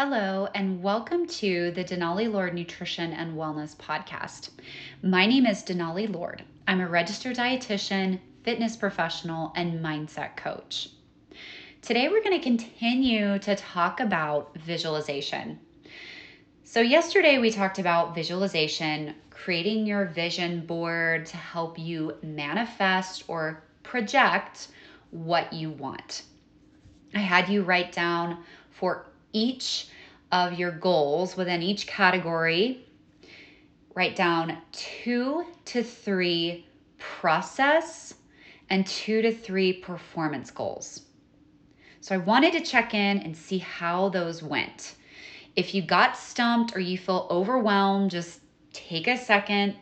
Hello, and welcome to the Denali Lord Nutrition and Wellness Podcast. My name is Denali Lord. I'm a registered dietitian, fitness professional, and mindset coach. Today, we're going to continue to talk about visualization. So, yesterday we talked about visualization, creating your vision board to help you manifest or project what you want. I had you write down for each of your goals within each category, write down two to three process and two to three performance goals. So I wanted to check in and see how those went. If you got stumped or you feel overwhelmed, just take a second,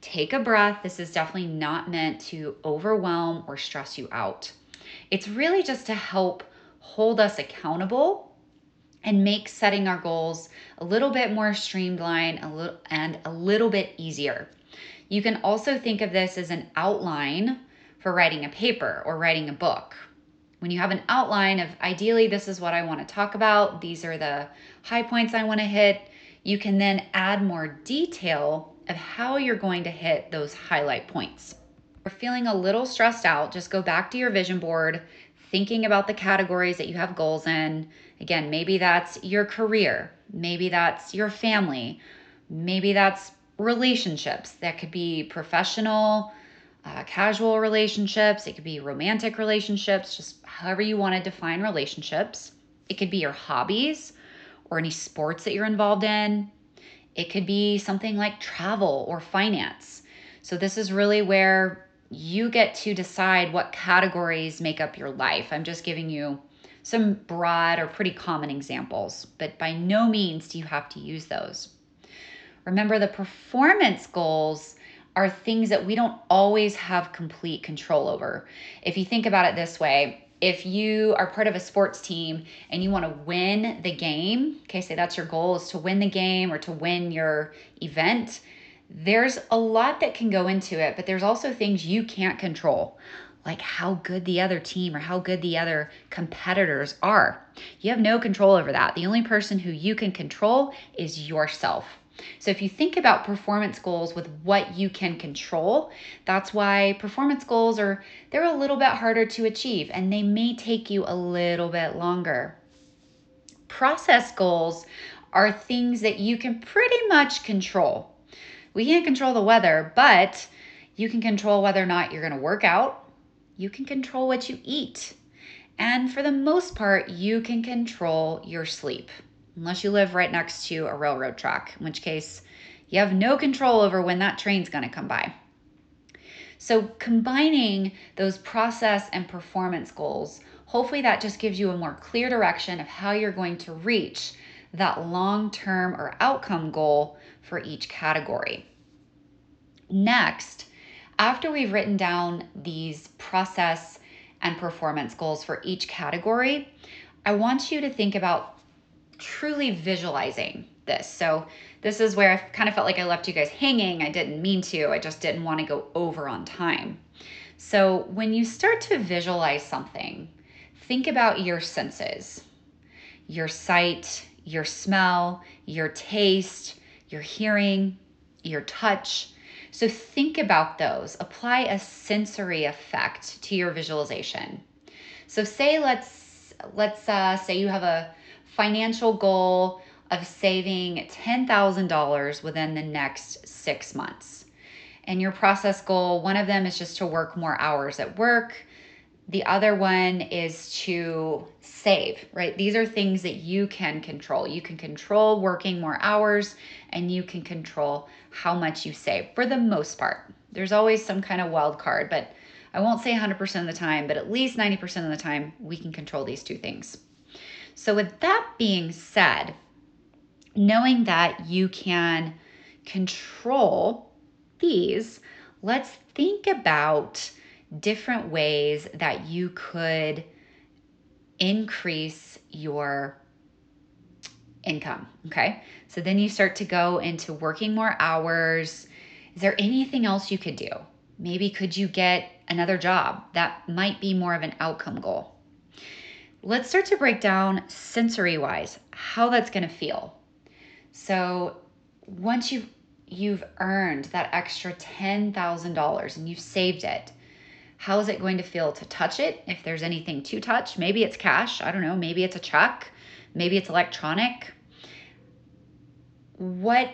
take a breath. This is definitely not meant to overwhelm or stress you out. It's really just to help hold us accountable and make setting our goals a little bit more streamlined a little, and a little bit easier. You can also think of this as an outline for writing a paper or writing a book. When you have an outline of ideally, this is what I want to talk about, these are the high points I want to hit, you can then add more detail of how you're going to hit those highlight points. If you're feeling a little stressed out, just go back to your vision board, thinking about the categories that you have goals in, Again, maybe that's your career, maybe that's your family, maybe that's relationships. That could be professional, uh, casual relationships, it could be romantic relationships, just however you want to define relationships. It could be your hobbies or any sports that you're involved in. It could be something like travel or finance. So, this is really where you get to decide what categories make up your life. I'm just giving you some broad or pretty common examples, but by no means do you have to use those. Remember, the performance goals are things that we don't always have complete control over. If you think about it this way, if you are part of a sports team and you want to win the game, okay, say that's your goal is to win the game or to win your event, there's a lot that can go into it, but there's also things you can't control like how good the other team or how good the other competitors are. You have no control over that. The only person who you can control is yourself. So if you think about performance goals with what you can control, that's why performance goals are they're a little bit harder to achieve and they may take you a little bit longer. Process goals are things that you can pretty much control. We can't control the weather, but you can control whether or not you're going to work out you can control what you eat. And for the most part, you can control your sleep, unless you live right next to a railroad track, in which case you have no control over when that train's going to come by. So, combining those process and performance goals, hopefully that just gives you a more clear direction of how you're going to reach that long term or outcome goal for each category. Next, after we've written down these process and performance goals for each category, I want you to think about truly visualizing this. So, this is where I kind of felt like I left you guys hanging. I didn't mean to, I just didn't want to go over on time. So, when you start to visualize something, think about your senses your sight, your smell, your taste, your hearing, your touch, so think about those. Apply a sensory effect to your visualization. So say let's let's uh, say you have a financial goal of saving $10,000 within the next 6 months. And your process goal, one of them is just to work more hours at work. The other one is to save, right? These are things that you can control. You can control working more hours and you can control how much you save for the most part. There's always some kind of wild card, but I won't say 100% of the time, but at least 90% of the time, we can control these two things. So, with that being said, knowing that you can control these, let's think about different ways that you could increase your income. Okay. So then you start to go into working more hours. Is there anything else you could do? Maybe could you get another job? That might be more of an outcome goal. let's start to break down sensory wise how that's going to feel. So, once you've you've earned that extra $10,000 and you've saved it, how is it going to feel to touch it? If there's anything to touch, maybe it's cash, I don't know, maybe it's a check, maybe it's electronic. What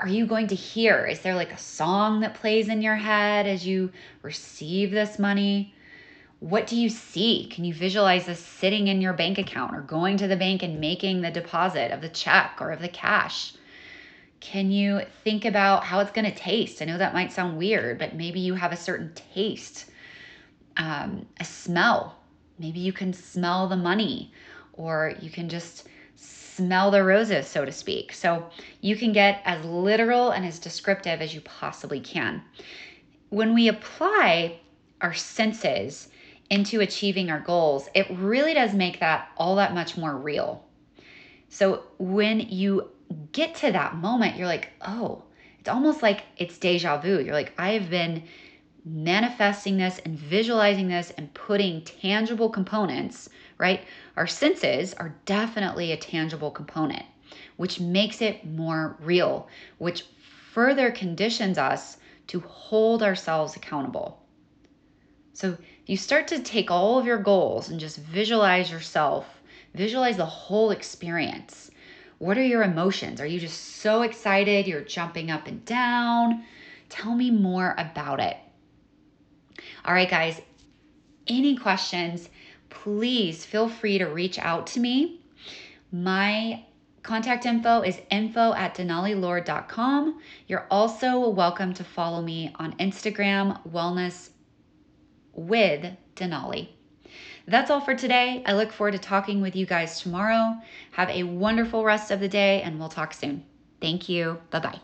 are you going to hear? Is there like a song that plays in your head as you receive this money? What do you see? Can you visualize this sitting in your bank account or going to the bank and making the deposit of the check or of the cash? Can you think about how it's going to taste? I know that might sound weird, but maybe you have a certain taste, um, a smell. Maybe you can smell the money, or you can just smell the roses, so to speak. So you can get as literal and as descriptive as you possibly can. When we apply our senses into achieving our goals, it really does make that all that much more real. So when you get to that moment, you're like, oh, it's almost like it's deja vu. You're like, I've been manifesting this and visualizing this and putting tangible components, right? Our senses are definitely a tangible component, which makes it more real, which further conditions us to hold ourselves accountable. So you start to take all of your goals and just visualize yourself, visualize the whole experience. What are your emotions? Are you just so excited? You're jumping up and down? Tell me more about it. All right, guys, any questions, please feel free to reach out to me. My contact info is info at denalilord.com. You're also welcome to follow me on Instagram, Wellness with Denali. That's all for today. I look forward to talking with you guys tomorrow. Have a wonderful rest of the day, and we'll talk soon. Thank you. Bye bye.